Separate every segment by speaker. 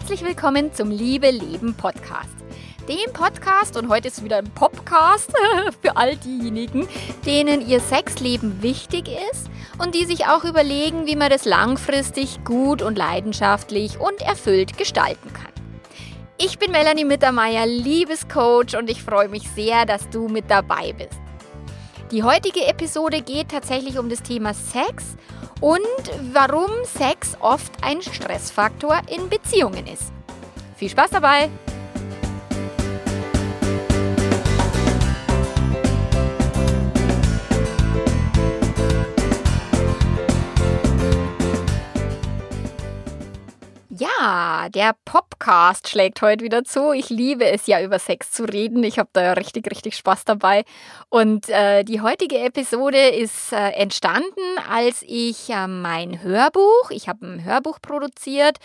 Speaker 1: Herzlich willkommen zum Liebe Leben Podcast. Dem Podcast, und heute ist wieder ein Popcast für all diejenigen, denen ihr Sexleben wichtig ist und die sich auch überlegen, wie man das langfristig gut und leidenschaftlich und erfüllt gestalten kann. Ich bin Melanie Mittermeier, Liebescoach, und ich freue mich sehr, dass du mit dabei bist. Die heutige Episode geht tatsächlich um das Thema Sex und warum Sex oft ein Stressfaktor in Beziehungen ist. Viel Spaß dabei! Ja, der Popcast schlägt heute wieder zu. Ich liebe es ja, über Sex zu reden. Ich habe da richtig, richtig Spaß dabei. Und äh, die heutige Episode ist äh, entstanden, als ich äh, mein Hörbuch, ich habe ein Hörbuch produziert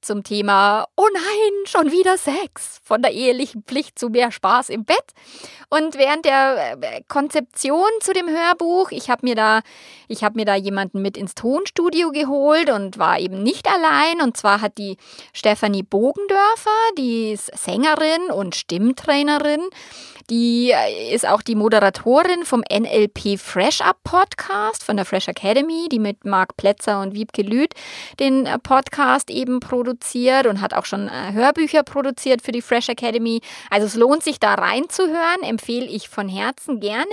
Speaker 1: zum Thema Oh nein, schon wieder Sex, von der ehelichen Pflicht zu mehr Spaß im Bett. Und während der äh, Konzeption zu dem Hörbuch, ich habe mir da, ich habe mir da jemanden mit ins Tonstudio geholt und war eben nicht allein. Und zwar hat die Stefanie Bogendörfer, die ist Sängerin und Stimmtrainerin. Die äh, ist auch die Moderatorin vom NLP Fresh Up Podcast von der Fresh Academy, die mit Marc Plätzer und Wiebke Lüth den äh, Podcast eben produziert und hat auch schon äh, Hörbücher produziert für die Fresh Academy. Also es lohnt sich da reinzuhören, empfehle ich von Herzen gerne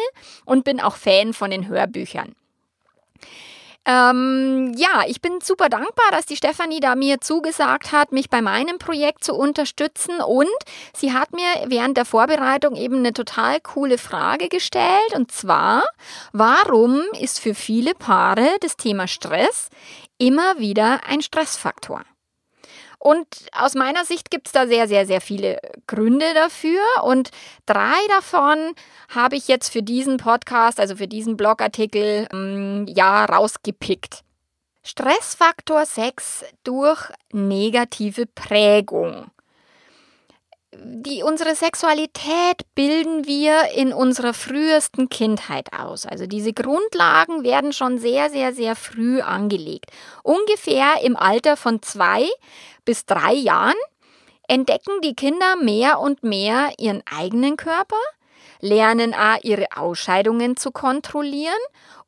Speaker 1: und bin auch Fan von den Hörbüchern. Ähm, ja, ich bin super dankbar, dass die Stefanie da mir zugesagt hat, mich bei meinem Projekt zu unterstützen. Und sie hat mir während der Vorbereitung eben eine total coole Frage gestellt. Und zwar, warum ist für viele Paare das Thema Stress immer wieder ein Stressfaktor? Und aus meiner Sicht gibt es da sehr, sehr, sehr viele Gründe dafür. Und drei davon habe ich jetzt für diesen Podcast, also für diesen Blogartikel, ähm, ja, rausgepickt. Stressfaktor 6 durch negative Prägung die, unsere Sexualität bilden wir in unserer frühesten Kindheit aus. Also diese Grundlagen werden schon sehr, sehr, sehr früh angelegt. Ungefähr im Alter von zwei bis drei Jahren entdecken die Kinder mehr und mehr ihren eigenen Körper, lernen A, ihre Ausscheidungen zu kontrollieren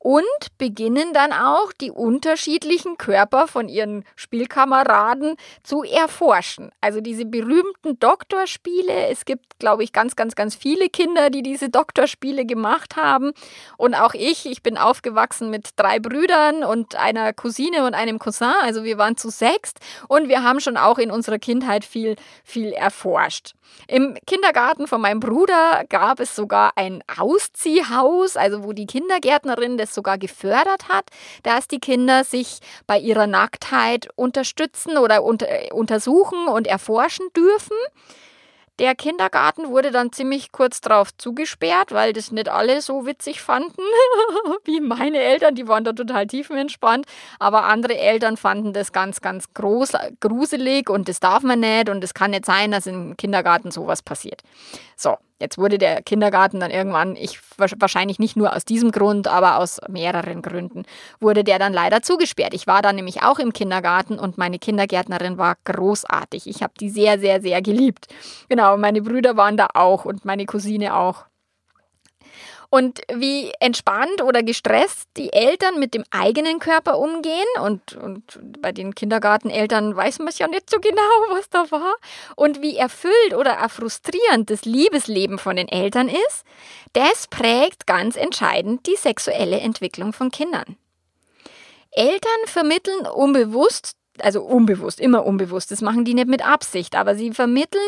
Speaker 1: und beginnen dann auch die unterschiedlichen Körper von ihren Spielkameraden zu erforschen. Also diese berühmten Doktorspiele. Es gibt, glaube ich, ganz, ganz, ganz viele Kinder, die diese Doktorspiele gemacht haben. Und auch ich, ich bin aufgewachsen mit drei Brüdern und einer Cousine und einem Cousin. Also wir waren zu sechst und wir haben schon auch in unserer Kindheit viel, viel erforscht. Im Kindergarten von meinem Bruder gab es sogar ein Ausziehhaus, also wo die Kindergärtnerin das sogar gefördert hat, dass die Kinder sich bei ihrer Nacktheit unterstützen oder unter, untersuchen und erforschen dürfen. Der Kindergarten wurde dann ziemlich kurz darauf zugesperrt, weil das nicht alle so witzig fanden wie meine Eltern. Die waren da total tiefenentspannt. Aber andere Eltern fanden das ganz, ganz groß, gruselig und das darf man nicht und es kann nicht sein, dass im Kindergarten sowas passiert. So, Jetzt wurde der Kindergarten dann irgendwann, ich wahrscheinlich nicht nur aus diesem Grund, aber aus mehreren Gründen, wurde der dann leider zugesperrt. Ich war dann nämlich auch im Kindergarten und meine Kindergärtnerin war großartig. Ich habe die sehr, sehr, sehr geliebt. Genau, meine Brüder waren da auch und meine Cousine auch. Und wie entspannt oder gestresst die Eltern mit dem eigenen Körper umgehen. Und, und bei den Kindergarteneltern weiß man es ja nicht so genau, was da war. Und wie erfüllt oder frustrierend das Liebesleben von den Eltern ist, das prägt ganz entscheidend die sexuelle Entwicklung von Kindern. Eltern vermitteln unbewusst also unbewusst, immer unbewusst, das machen die nicht mit Absicht, aber sie vermitteln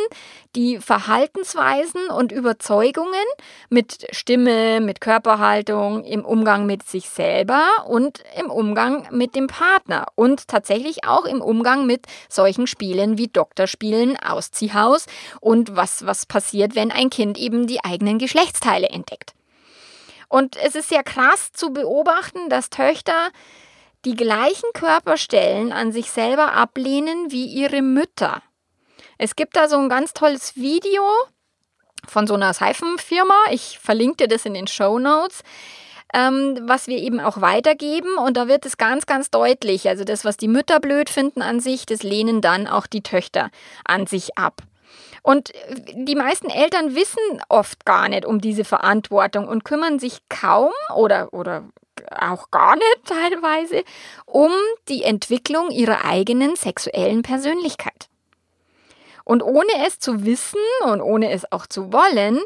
Speaker 1: die Verhaltensweisen und Überzeugungen mit Stimme, mit Körperhaltung, im Umgang mit sich selber und im Umgang mit dem Partner und tatsächlich auch im Umgang mit solchen Spielen wie Doktorspielen, Ausziehhaus und was, was passiert, wenn ein Kind eben die eigenen Geschlechtsteile entdeckt. Und es ist sehr krass zu beobachten, dass Töchter die gleichen Körperstellen an sich selber ablehnen wie ihre Mütter. Es gibt da so ein ganz tolles Video von so einer Seifenfirma. Ich verlinke dir das in den Show Notes. ähm, was wir eben auch weitergeben. Und da wird es ganz, ganz deutlich. Also das, was die Mütter blöd finden an sich, das lehnen dann auch die Töchter an sich ab. Und die meisten Eltern wissen oft gar nicht um diese Verantwortung und kümmern sich kaum oder, oder auch gar nicht teilweise um die Entwicklung ihrer eigenen sexuellen Persönlichkeit. Und ohne es zu wissen und ohne es auch zu wollen,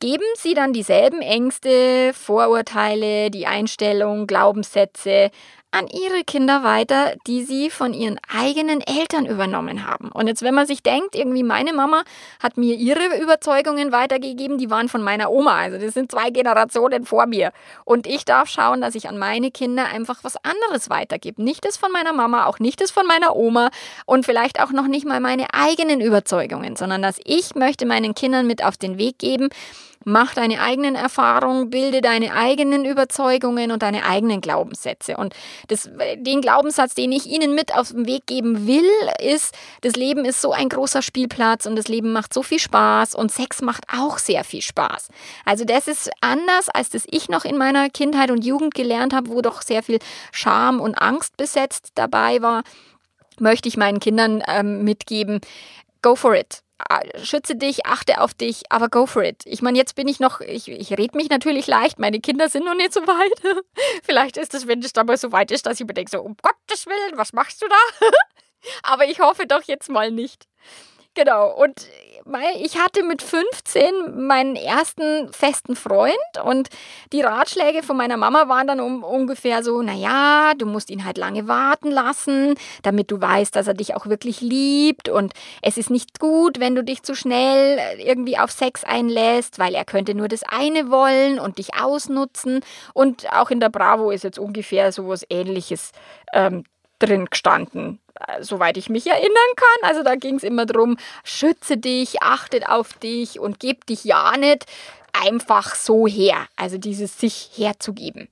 Speaker 1: geben sie dann dieselben Ängste, Vorurteile, die Einstellung, Glaubenssätze an ihre Kinder weiter, die sie von ihren eigenen Eltern übernommen haben. Und jetzt, wenn man sich denkt, irgendwie meine Mama hat mir ihre Überzeugungen weitergegeben, die waren von meiner Oma. Also das sind zwei Generationen vor mir. Und ich darf schauen, dass ich an meine Kinder einfach was anderes weitergebe. Nicht das von meiner Mama, auch nicht das von meiner Oma und vielleicht auch noch nicht mal meine eigenen Überzeugungen, sondern dass ich möchte meinen Kindern mit auf den Weg geben, Mach deine eigenen Erfahrungen, bilde deine eigenen Überzeugungen und deine eigenen Glaubenssätze. Und das, den Glaubenssatz, den ich Ihnen mit auf den Weg geben will, ist, das Leben ist so ein großer Spielplatz und das Leben macht so viel Spaß und Sex macht auch sehr viel Spaß. Also das ist anders, als das ich noch in meiner Kindheit und Jugend gelernt habe, wo doch sehr viel Scham und Angst besetzt dabei war möchte ich meinen Kindern ähm, mitgeben, go for it. Ah, schütze dich, achte auf dich, aber go for it. Ich meine, jetzt bin ich noch, ich, ich rede mich natürlich leicht, meine Kinder sind noch nicht so weit. Vielleicht ist es, wenn es dann mal so weit ist, dass ich mir denke, so, um Gottes Willen, was machst du da? aber ich hoffe doch jetzt mal nicht. Genau, und ich hatte mit 15 meinen ersten festen Freund und die Ratschläge von meiner Mama waren dann um, ungefähr so, naja, du musst ihn halt lange warten lassen, damit du weißt, dass er dich auch wirklich liebt. Und es ist nicht gut, wenn du dich zu schnell irgendwie auf Sex einlässt, weil er könnte nur das eine wollen und dich ausnutzen. Und auch in der Bravo ist jetzt ungefähr so was ähnliches ähm, drin gestanden. Äh, soweit ich mich erinnern kann. Also da ging es immer darum, schütze dich, achtet auf dich und gib dich ja nicht einfach so her. Also dieses sich herzugeben.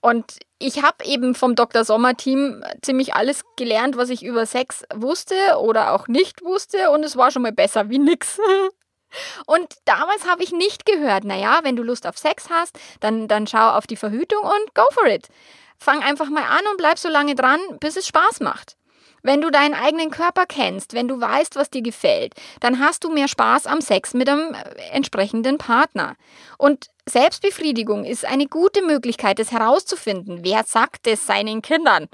Speaker 1: Und ich habe eben vom Dr. Sommer-Team ziemlich alles gelernt, was ich über Sex wusste oder auch nicht wusste. Und es war schon mal besser wie nix. Und damals habe ich nicht gehört, naja, wenn du Lust auf Sex hast, dann, dann schau auf die Verhütung und go for it. Fang einfach mal an und bleib so lange dran, bis es Spaß macht. Wenn du deinen eigenen Körper kennst, wenn du weißt, was dir gefällt, dann hast du mehr Spaß am Sex mit einem äh, entsprechenden Partner. Und Selbstbefriedigung ist eine gute Möglichkeit, es herauszufinden. Wer sagt es seinen Kindern?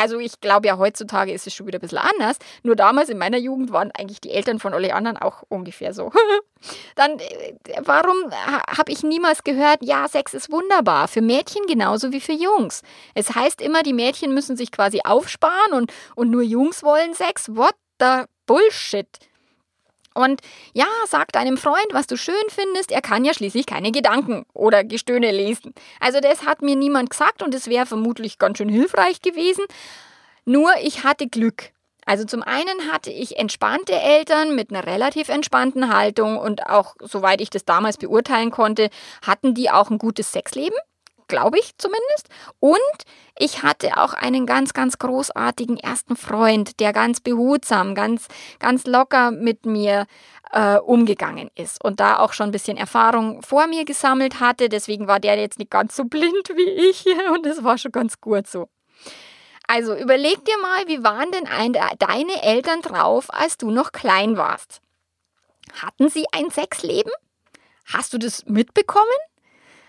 Speaker 1: Also ich glaube ja, heutzutage ist es schon wieder ein bisschen anders. Nur damals in meiner Jugend waren eigentlich die Eltern von alle anderen auch ungefähr so. Dann, äh, warum habe ich niemals gehört, ja, Sex ist wunderbar, für Mädchen genauso wie für Jungs. Es heißt immer, die Mädchen müssen sich quasi aufsparen und, und nur Jungs wollen Sex. What the Bullshit. Und ja, sag deinem Freund, was du schön findest, er kann ja schließlich keine Gedanken oder Gestöhne lesen. Also das hat mir niemand gesagt und es wäre vermutlich ganz schön hilfreich gewesen. Nur ich hatte Glück. Also zum einen hatte ich entspannte Eltern mit einer relativ entspannten Haltung und auch, soweit ich das damals beurteilen konnte, hatten die auch ein gutes Sexleben glaube ich zumindest. Und ich hatte auch einen ganz, ganz großartigen ersten Freund, der ganz behutsam, ganz, ganz locker mit mir äh, umgegangen ist und da auch schon ein bisschen Erfahrung vor mir gesammelt hatte. Deswegen war der jetzt nicht ganz so blind wie ich und das war schon ganz gut so. Also überleg dir mal, wie waren denn ein, deine Eltern drauf, als du noch klein warst? Hatten sie ein Sexleben? Hast du das mitbekommen?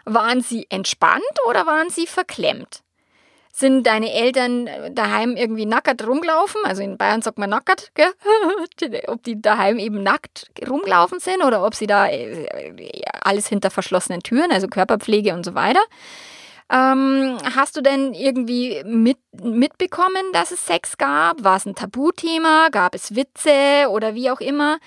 Speaker 1: Waren sie entspannt oder waren sie verklemmt? Sind deine Eltern daheim irgendwie nackert rumlaufen? Also in Bayern sagt man nackert, gell? ob die daheim eben nackt rumlaufen sind oder ob sie da äh, alles hinter verschlossenen Türen, also Körperpflege und so weiter. Ähm, hast du denn irgendwie mit, mitbekommen, dass es Sex gab? War es ein Tabuthema? Gab es Witze oder wie auch immer?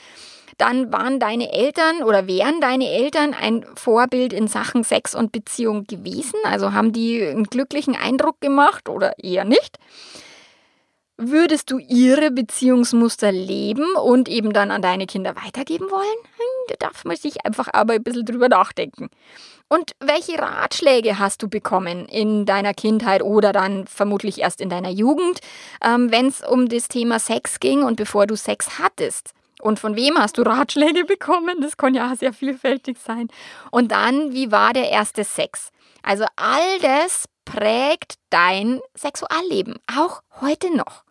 Speaker 1: Dann waren deine Eltern oder wären deine Eltern ein Vorbild in Sachen Sex und Beziehung gewesen? Also haben die einen glücklichen Eindruck gemacht oder eher nicht? Würdest du ihre Beziehungsmuster leben und eben dann an deine Kinder weitergeben wollen? Hm, da darf man sich einfach aber ein bisschen drüber nachdenken. Und welche Ratschläge hast du bekommen in deiner Kindheit oder dann vermutlich erst in deiner Jugend, ähm, wenn es um das Thema Sex ging und bevor du Sex hattest? Und von wem hast du Ratschläge bekommen? Das kann ja sehr vielfältig sein. Und dann, wie war der erste Sex? Also all das prägt dein Sexualleben, auch heute noch.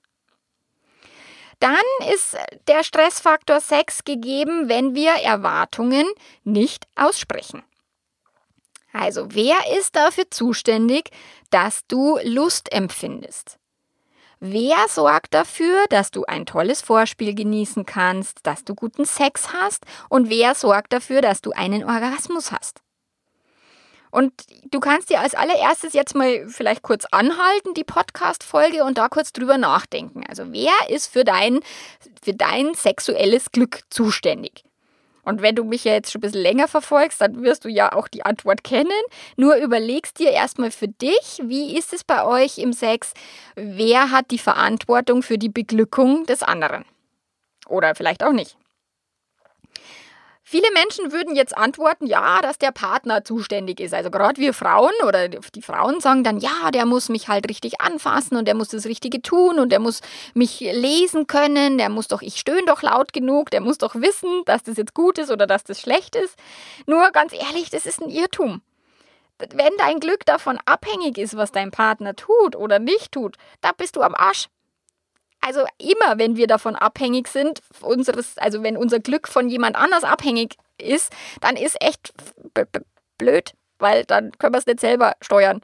Speaker 1: Dann ist der Stressfaktor Sex gegeben, wenn wir Erwartungen nicht aussprechen. Also wer ist dafür zuständig, dass du Lust empfindest? Wer sorgt dafür, dass du ein tolles Vorspiel genießen kannst, dass du guten Sex hast und wer sorgt dafür, dass du einen Orgasmus hast? Und du kannst dir als allererstes jetzt mal vielleicht kurz anhalten, die Podcast-Folge, und da kurz drüber nachdenken. Also, wer ist für dein, für dein sexuelles Glück zuständig? Und wenn du mich ja jetzt schon ein bisschen länger verfolgst, dann wirst du ja auch die Antwort kennen. Nur überlegst dir erstmal für dich, wie ist es bei euch im Sex? Wer hat die Verantwortung für die Beglückung des anderen? Oder vielleicht auch nicht. Viele Menschen würden jetzt antworten, ja, dass der Partner zuständig ist. Also gerade wir Frauen oder die Frauen sagen dann, ja, der muss mich halt richtig anfassen und der muss das Richtige tun und der muss mich lesen können, der muss doch, ich stöhne doch laut genug, der muss doch wissen, dass das jetzt gut ist oder dass das schlecht ist. Nur ganz ehrlich, das ist ein Irrtum. Wenn dein Glück davon abhängig ist, was dein Partner tut oder nicht tut, da bist du am Arsch. Also immer, wenn wir davon abhängig sind, unseres, also wenn unser Glück von jemand anders abhängig ist, dann ist echt blöd, weil dann können wir es nicht selber steuern.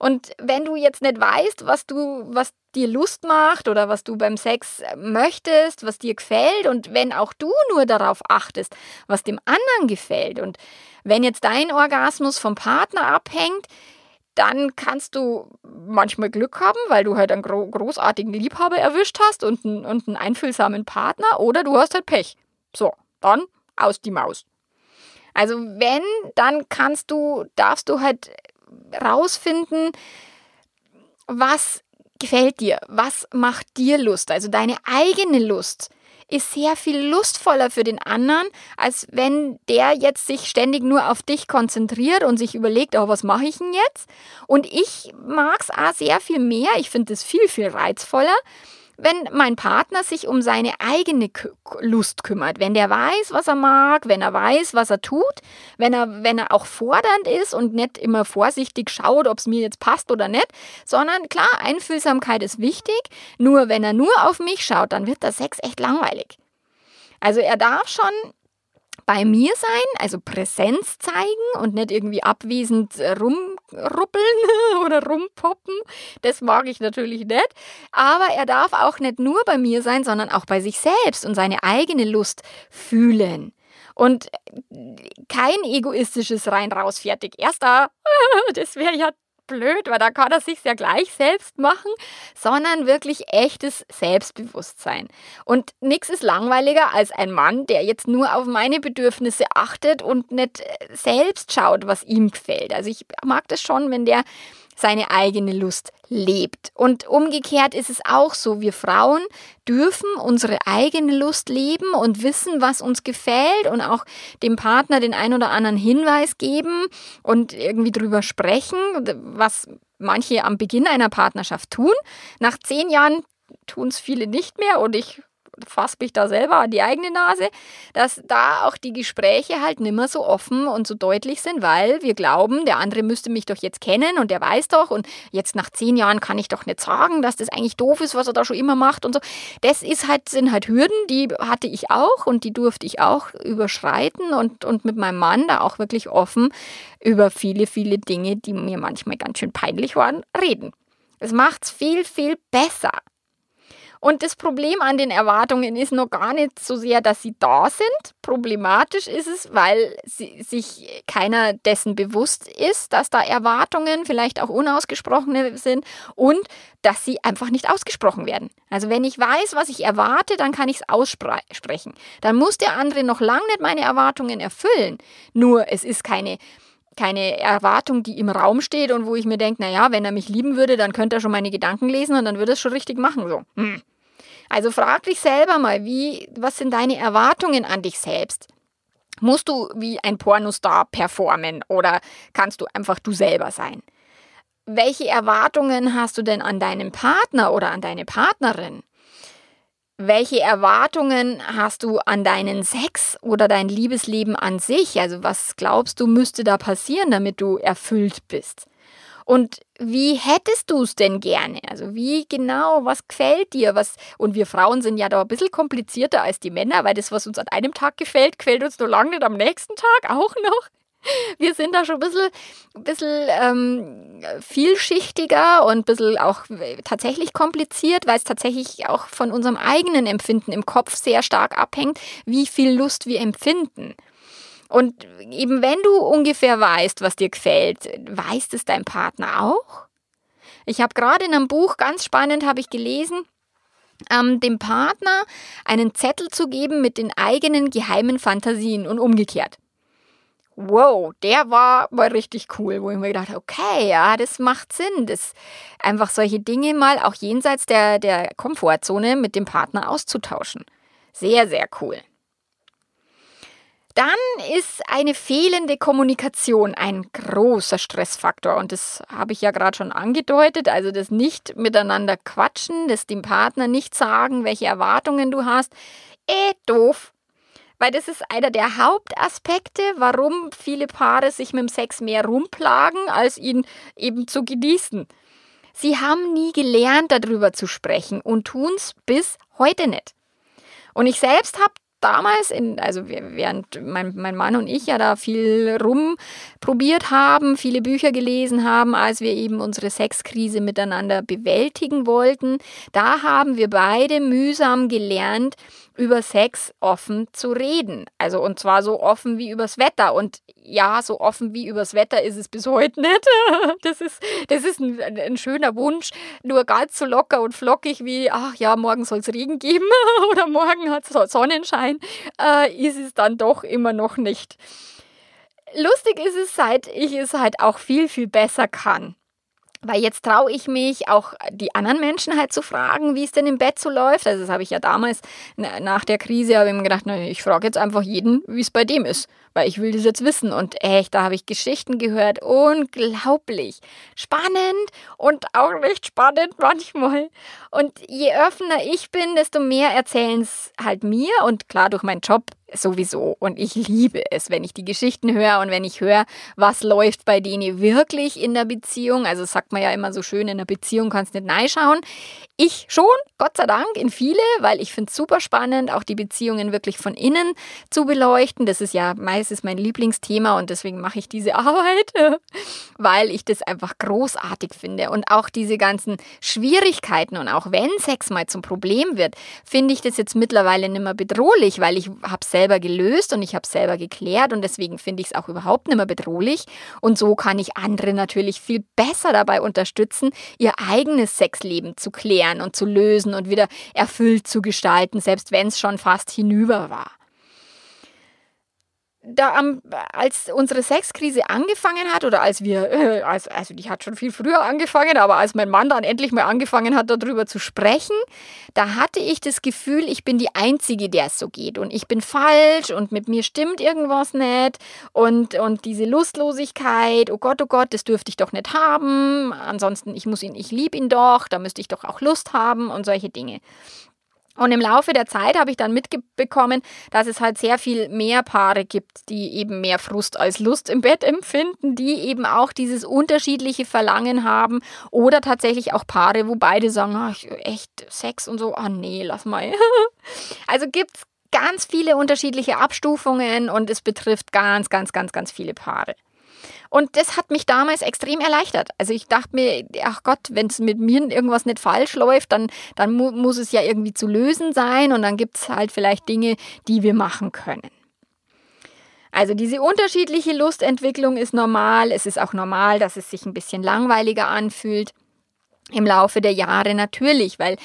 Speaker 1: Und wenn du jetzt nicht weißt, was du, was dir Lust macht oder was du beim Sex möchtest, was dir gefällt und wenn auch du nur darauf achtest, was dem anderen gefällt und wenn jetzt dein Orgasmus vom Partner abhängt, dann kannst du manchmal Glück haben, weil du halt einen gro großartigen Liebhaber erwischt hast und einen, und einen einfühlsamen Partner, oder du hast halt Pech. So, dann aus die Maus. Also wenn, dann kannst du, darfst du halt rausfinden, was gefällt dir, was macht dir Lust, also deine eigene Lust ist sehr viel lustvoller für den anderen, als wenn der jetzt sich ständig nur auf dich konzentriert und sich überlegt, oh, was mache ich denn jetzt? Und ich mag es auch sehr viel mehr, ich finde es viel, viel reizvoller, wenn mein Partner sich um seine eigene Lust kümmert, wenn der weiß, was er mag, wenn er weiß, was er tut, wenn er, wenn er auch fordernd ist und nicht immer vorsichtig schaut, ob es mir jetzt passt oder nicht, sondern klar, Einfühlsamkeit ist wichtig, nur wenn er nur auf mich schaut, dann wird der Sex echt langweilig. Also er darf schon bei mir sein, also Präsenz zeigen und nicht irgendwie abwesend rumruppeln oder rumpoppen. Das mag ich natürlich nicht. Aber er darf auch nicht nur bei mir sein, sondern auch bei sich selbst und seine eigene Lust fühlen. Und kein egoistisches rein raus fertig. Erster, das wäre ja blöd, weil da kann er sich ja gleich selbst machen, sondern wirklich echtes Selbstbewusstsein. Und nichts ist langweiliger als ein Mann, der jetzt nur auf meine Bedürfnisse achtet und nicht äh, selbst schaut, was ihm gefällt. Also ich mag das schon, wenn der seine eigene Lust lebt. Und umgekehrt ist es auch so, wir Frauen dürfen unsere eigene Lust leben und wissen, was uns gefällt und auch dem Partner den ein oder anderen Hinweis geben und irgendwie drüber sprechen, was manche am Beginn einer Partnerschaft tun. Nach zehn Jahren tun es viele nicht mehr und ich fasse mich da selber an die eigene Nase, dass da auch die Gespräche halt nimmer so offen und so deutlich sind, weil wir glauben, der andere müsste mich doch jetzt kennen und der weiß doch und jetzt nach zehn Jahren kann ich doch nicht sagen, dass das eigentlich doof ist, was er da schon immer macht und so. Das ist halt, sind halt Hürden, die hatte ich auch und die durfte ich auch überschreiten und, und mit meinem Mann da auch wirklich offen über viele, viele Dinge, die mir manchmal ganz schön peinlich waren, reden. Es macht's viel, viel besser. Und das Problem an den Erwartungen ist noch gar nicht so sehr, dass sie da sind. Problematisch ist es, weil sie, sich keiner dessen bewusst ist, dass da Erwartungen vielleicht auch unausgesprochene sind und dass sie einfach nicht ausgesprochen werden. Also wenn ich weiß, was ich erwarte, dann kann ich es aussprechen. Dann muss der andere noch lange nicht meine Erwartungen erfüllen. Nur es ist keine keine Erwartung, die im Raum steht und wo ich mir denke, naja, wenn er mich lieben würde, dann könnte er schon meine Gedanken lesen und dann würde er es schon richtig machen. So. Hm. Also frag dich selber mal, wie, was sind deine Erwartungen an dich selbst? Musst du wie ein Pornostar performen oder kannst du einfach du selber sein? Welche Erwartungen hast du denn an deinen Partner oder an deine Partnerin? Welche Erwartungen hast du an deinen Sex oder dein Liebesleben an sich? Also was glaubst du müsste da passieren, damit du erfüllt bist? Und wie hättest du es denn gerne? Also wie genau, was gefällt dir? Was, und wir Frauen sind ja da ein bisschen komplizierter als die Männer, weil das, was uns an einem Tag gefällt, gefällt uns nur lange nicht am nächsten Tag auch noch. Wir sind da schon ein bisschen, bisschen ähm, vielschichtiger und ein bisschen auch tatsächlich kompliziert, weil es tatsächlich auch von unserem eigenen Empfinden im Kopf sehr stark abhängt, wie viel Lust wir empfinden. Und eben wenn du ungefähr weißt, was dir gefällt, weiß es dein Partner auch? Ich habe gerade in einem Buch, ganz spannend, habe ich gelesen, ähm, dem Partner einen Zettel zu geben mit den eigenen geheimen Fantasien und umgekehrt. Wow, der war mal richtig cool, wo ich mir gedacht habe, okay, ja, das macht Sinn, das einfach solche Dinge mal auch jenseits der, der Komfortzone mit dem Partner auszutauschen. Sehr, sehr cool. Dann ist eine fehlende Kommunikation ein großer Stressfaktor und das habe ich ja gerade schon angedeutet, also das nicht miteinander quatschen, das dem Partner nicht sagen, welche Erwartungen du hast. Eh doof. Weil das ist einer der Hauptaspekte, warum viele Paare sich mit dem Sex mehr rumplagen, als ihn eben zu genießen. Sie haben nie gelernt, darüber zu sprechen und tun es bis heute nicht. Und ich selbst habe damals, in, also während mein, mein Mann und ich ja da viel rumprobiert haben, viele Bücher gelesen haben, als wir eben unsere Sexkrise miteinander bewältigen wollten, da haben wir beide mühsam gelernt, über Sex offen zu reden. Also und zwar so offen wie übers Wetter. Und ja, so offen wie übers Wetter ist es bis heute nicht. Das ist, das ist ein, ein schöner Wunsch. Nur ganz so locker und flockig wie, ach ja, morgen soll es Regen geben oder morgen hat es Sonnenschein, äh, ist es dann doch immer noch nicht. Lustig ist es, seit ich es halt auch viel, viel besser kann. Weil jetzt traue ich mich auch die anderen Menschen halt zu fragen, wie es denn im Bett so läuft. Also das habe ich ja damals nach der Krise, habe ich mir gedacht, ich frage jetzt einfach jeden, wie es bei dem ist weil ich will das jetzt wissen. Und echt, da habe ich Geschichten gehört. Unglaublich. Spannend und auch recht spannend manchmal. Und je offener ich bin, desto mehr erzählen es halt mir und klar durch meinen Job sowieso. Und ich liebe es, wenn ich die Geschichten höre und wenn ich höre, was läuft bei denen wirklich in der Beziehung. Also sagt man ja immer so schön, in der Beziehung kannst du nicht reinschauen. Ich schon, Gott sei Dank, in viele, weil ich finde es super spannend, auch die Beziehungen wirklich von innen zu beleuchten. Das ist ja meistens mein Lieblingsthema und deswegen mache ich diese Arbeit, weil ich das einfach großartig finde. Und auch diese ganzen Schwierigkeiten und auch wenn Sex mal zum Problem wird, finde ich das jetzt mittlerweile nicht mehr bedrohlich, weil ich habe es selber gelöst und ich habe es selber geklärt und deswegen finde ich es auch überhaupt nicht mehr bedrohlich. Und so kann ich andere natürlich viel besser dabei unterstützen, ihr eigenes Sexleben zu klären klären und zu lösen und wieder erfüllt zu gestalten, selbst wenn es schon fast hinüber war da am, als unsere Sexkrise angefangen hat oder als wir, äh, als, also die hat schon viel früher angefangen, aber als mein Mann dann endlich mal angefangen hat, darüber zu sprechen, da hatte ich das Gefühl, ich bin die Einzige, der es so geht. Und ich bin falsch und mit mir stimmt irgendwas nicht. Und, und diese Lustlosigkeit, oh Gott, oh Gott, das dürfte ich doch nicht haben, ansonsten, ich muss ihn, ich liebe ihn doch, da müsste ich doch auch Lust haben und solche Dinge. Und im Laufe der Zeit habe ich dann mitbekommen, dass es halt sehr viel mehr Paare gibt, die eben mehr Frust als Lust im Bett empfinden, die eben auch dieses unterschiedliche Verlangen haben oder tatsächlich auch Paare, wo beide sagen, ach, echt Sex und so, ah nee, lass mal. also gibt es ganz viele unterschiedliche Abstufungen und es betrifft ganz, ganz, ganz, ganz viele Paare. Und das hat mich damals extrem erleichtert. Also ich dachte mir, ach Gott, wenn es mit mir irgendwas nicht falsch läuft, dann, dann mu muss es ja irgendwie zu lösen sein und dann gibt es halt vielleicht Dinge, die wir machen können. Also diese unterschiedliche Lustentwicklung ist normal. Es ist auch normal, dass es sich ein bisschen langweiliger anfühlt im Laufe der Jahre natürlich, weil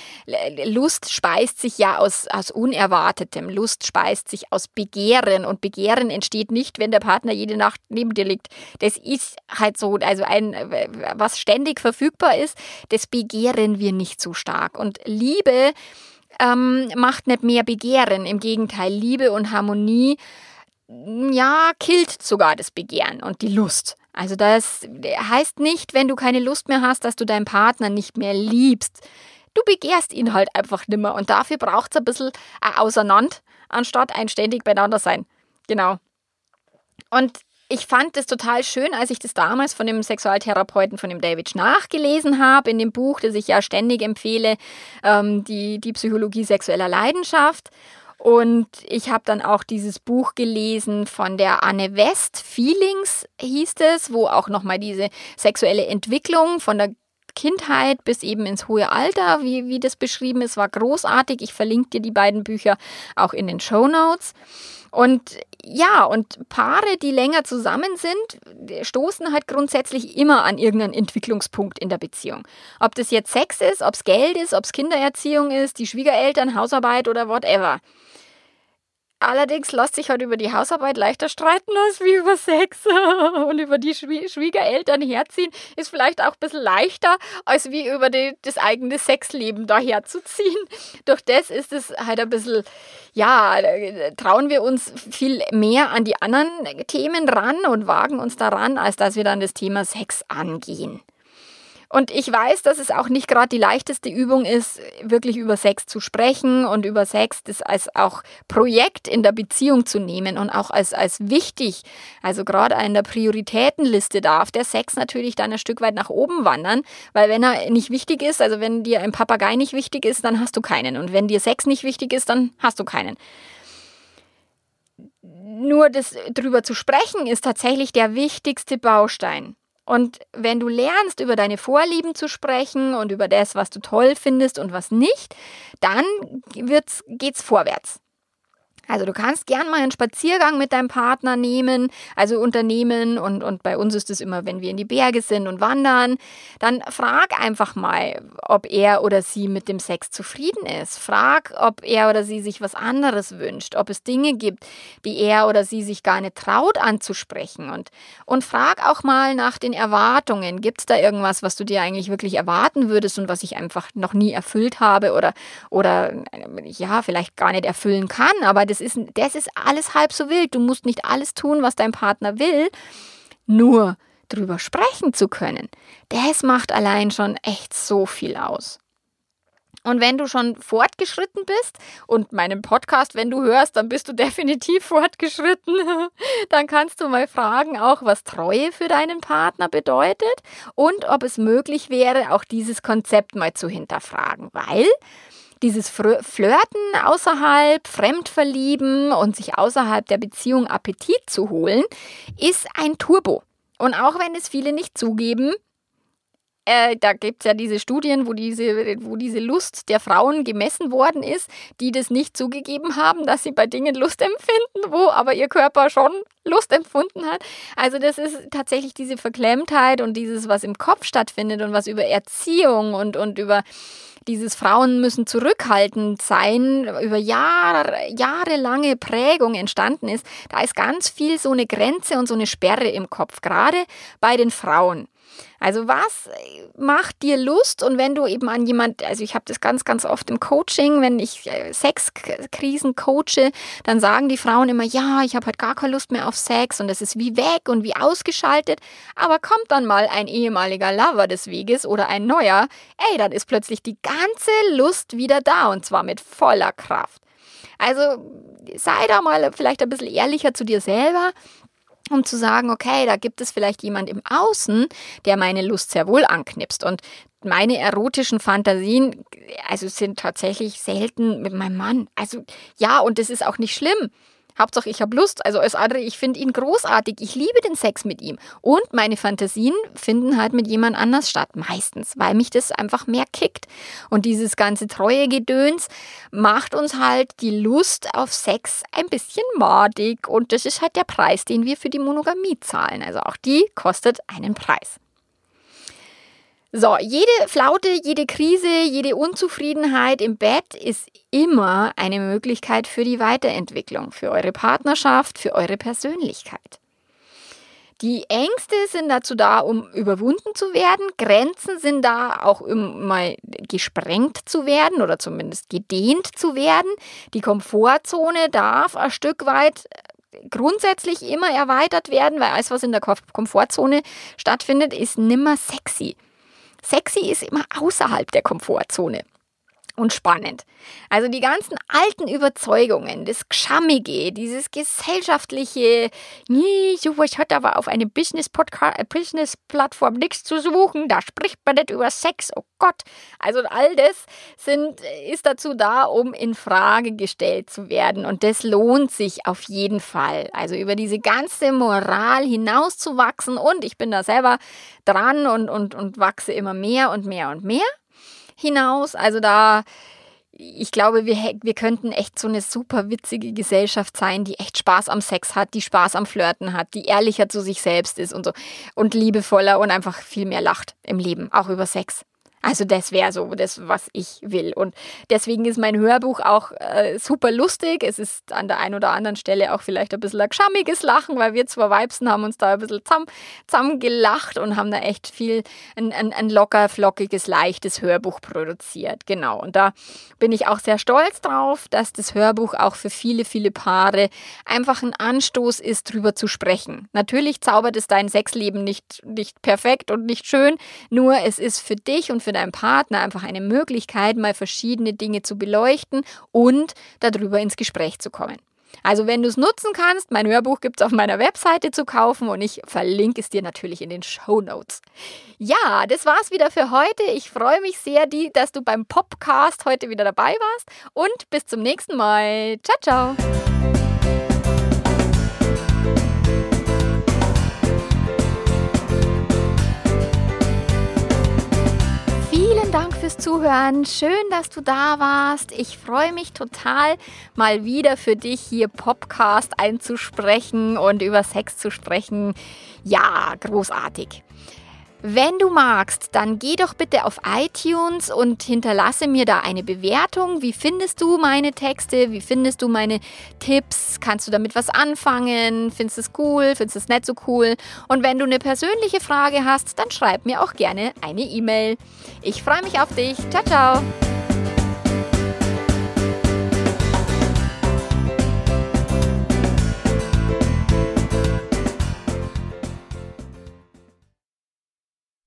Speaker 1: Lust speist sich ja aus, aus Unerwartetem. Lust speist sich aus Begehren und Begehren entsteht nicht, wenn der Partner jede Nacht neben dir liegt. Das ist halt so, also ein, was ständig verfügbar ist, das begehren wir nicht so stark. Und Liebe ähm, macht nicht mehr Begehren. Im Gegenteil, Liebe und Harmonie, ja, killt sogar das Begehren und die Lust. Also das heißt nicht, wenn du keine Lust mehr hast, dass du deinen Partner nicht mehr liebst. Du begehrst ihn halt einfach nimmer und dafür braucht es ein bisschen ein Auseinander, anstatt ein ständig beieinander sein. Genau. Und ich fand es total schön, als ich das damals von dem Sexualtherapeuten, von dem David nachgelesen habe, in dem Buch, das ich ja ständig empfehle, ähm, die, die Psychologie sexueller Leidenschaft. Und ich habe dann auch dieses Buch gelesen von der Anne West, Feelings hieß es, wo auch nochmal diese sexuelle Entwicklung von der Kindheit bis eben ins hohe Alter, wie, wie das beschrieben ist, war großartig. Ich verlinke dir die beiden Bücher auch in den Show Notes. Und ja, und Paare, die länger zusammen sind, stoßen halt grundsätzlich immer an irgendeinen Entwicklungspunkt in der Beziehung. Ob das jetzt Sex ist, ob es Geld ist, ob es Kindererziehung ist, die Schwiegereltern, Hausarbeit oder whatever. Allerdings lässt sich halt über die Hausarbeit leichter streiten als wie über Sex. Und über die Schwiegereltern herziehen ist vielleicht auch ein bisschen leichter, als wie über die, das eigene Sexleben da herzuziehen. Durch das ist es halt ein bisschen, ja, trauen wir uns viel mehr an die anderen Themen ran und wagen uns daran, als dass wir dann das Thema Sex angehen. Und ich weiß, dass es auch nicht gerade die leichteste Übung ist, wirklich über Sex zu sprechen und über Sex das als auch Projekt in der Beziehung zu nehmen und auch als, als wichtig. Also gerade in der Prioritätenliste darf der Sex natürlich dann ein Stück weit nach oben wandern, weil wenn er nicht wichtig ist, also wenn dir ein Papagei nicht wichtig ist, dann hast du keinen. Und wenn dir Sex nicht wichtig ist, dann hast du keinen nur das drüber zu sprechen ist tatsächlich der wichtigste Baustein. Und wenn du lernst, über deine Vorlieben zu sprechen und über das, was du toll findest und was nicht, dann geht es vorwärts. Also du kannst gern mal einen Spaziergang mit deinem Partner nehmen, also unternehmen und, und bei uns ist es immer, wenn wir in die Berge sind und wandern, dann frag einfach mal, ob er oder sie mit dem Sex zufrieden ist. Frag, ob er oder sie sich was anderes wünscht, ob es Dinge gibt, die er oder sie sich gar nicht traut anzusprechen und, und frag auch mal nach den Erwartungen. Gibt es da irgendwas, was du dir eigentlich wirklich erwarten würdest und was ich einfach noch nie erfüllt habe oder, oder ja, vielleicht gar nicht erfüllen kann, aber das das ist, das ist alles halb so wild. Du musst nicht alles tun, was dein Partner will, nur drüber sprechen zu können. Das macht allein schon echt so viel aus. Und wenn du schon fortgeschritten bist und meinen Podcast, wenn du hörst, dann bist du definitiv fortgeschritten, dann kannst du mal fragen, auch was Treue für deinen Partner bedeutet und ob es möglich wäre, auch dieses Konzept mal zu hinterfragen, weil dieses Flirten außerhalb, Fremdverlieben und sich außerhalb der Beziehung Appetit zu holen, ist ein Turbo. Und auch wenn es viele nicht zugeben, äh, da gibt es ja diese Studien, wo diese, wo diese Lust der Frauen gemessen worden ist, die das nicht zugegeben haben, dass sie bei Dingen Lust empfinden, wo aber ihr Körper schon Lust empfunden hat. Also das ist tatsächlich diese Verklemmtheit und dieses, was im Kopf stattfindet und was über Erziehung und, und über dieses Frauen müssen zurückhaltend sein, über Jahre, jahrelange Prägung entstanden ist, da ist ganz viel so eine Grenze und so eine Sperre im Kopf, gerade bei den Frauen. Also was macht dir Lust und wenn du eben an jemand, also ich habe das ganz, ganz oft im Coaching, wenn ich äh, Sexkrisen coache, dann sagen die Frauen immer, ja, ich habe halt gar keine Lust mehr auf Sex und es ist wie weg und wie ausgeschaltet. Aber kommt dann mal ein ehemaliger Lover des Weges oder ein neuer, ey, dann ist plötzlich die ganze Lust wieder da und zwar mit voller Kraft. Also sei da mal vielleicht ein bisschen ehrlicher zu dir selber um zu sagen, okay, da gibt es vielleicht jemand im Außen, der meine Lust sehr wohl anknipst. Und meine erotischen Fantasien, also sind tatsächlich selten mit meinem Mann. Also ja, und das ist auch nicht schlimm. Hauptsache, ich habe Lust. Also als andere, ich finde ihn großartig. Ich liebe den Sex mit ihm. Und meine Fantasien finden halt mit jemand anders statt. Meistens, weil mich das einfach mehr kickt. Und dieses ganze treue Gedöns macht uns halt die Lust auf Sex ein bisschen madig. Und das ist halt der Preis, den wir für die Monogamie zahlen. Also auch die kostet einen Preis. So, jede Flaute, jede Krise, jede Unzufriedenheit im Bett ist immer eine Möglichkeit für die Weiterentwicklung, für eure Partnerschaft, für eure Persönlichkeit. Die Ängste sind dazu da, um überwunden zu werden. Grenzen sind da auch, um mal gesprengt zu werden oder zumindest gedehnt zu werden. Die Komfortzone darf ein Stück weit grundsätzlich immer erweitert werden, weil alles, was in der Komfortzone stattfindet, ist nimmer sexy. Sexy ist immer außerhalb der Komfortzone. Und spannend. Also die ganzen alten Überzeugungen, das Gschammige, dieses gesellschaftliche, nee, sowas hat aber auf eine Business-Plattform Business nichts zu suchen, da spricht man nicht über Sex, oh Gott. Also all das sind, ist dazu da, um in Frage gestellt zu werden und das lohnt sich auf jeden Fall. Also über diese ganze Moral hinauszuwachsen und ich bin da selber dran und, und, und wachse immer mehr und mehr und mehr hinaus. Also da, ich glaube, wir, wir könnten echt so eine super witzige Gesellschaft sein, die echt Spaß am Sex hat, die Spaß am Flirten hat, die ehrlicher zu sich selbst ist und so und liebevoller und einfach viel mehr lacht im Leben, auch über Sex. Also das wäre so das, was ich will. Und deswegen ist mein Hörbuch auch äh, super lustig. Es ist an der einen oder anderen Stelle auch vielleicht ein bisschen ein geschammiges Lachen, weil wir zwei Weibsen haben uns da ein bisschen zusammen, zusammen gelacht und haben da echt viel, ein, ein, ein locker, flockiges, leichtes Hörbuch produziert. Genau. Und da bin ich auch sehr stolz drauf, dass das Hörbuch auch für viele, viele Paare einfach ein Anstoß ist, drüber zu sprechen. Natürlich zaubert es dein Sexleben nicht, nicht perfekt und nicht schön, nur es ist für dich und für deinem Partner einfach eine Möglichkeit, mal verschiedene Dinge zu beleuchten und darüber ins Gespräch zu kommen. Also wenn du es nutzen kannst, mein Hörbuch gibt es auf meiner Webseite zu kaufen und ich verlinke es dir natürlich in den Show Notes. Ja, das war's wieder für heute. Ich freue mich sehr, dass du beim Popcast heute wieder dabei warst und bis zum nächsten Mal. Ciao, ciao. Fürs Zuhören. Schön, dass du da warst. Ich freue mich total, mal wieder für dich hier Podcast einzusprechen und über Sex zu sprechen. Ja, großartig. Wenn du magst, dann geh doch bitte auf iTunes und hinterlasse mir da eine Bewertung. Wie findest du meine Texte? Wie findest du meine Tipps? Kannst du damit was anfangen? Findest du es cool? Findest du es nicht so cool? Und wenn du eine persönliche Frage hast, dann schreib mir auch gerne eine E-Mail. Ich freue mich auf dich. Ciao, ciao.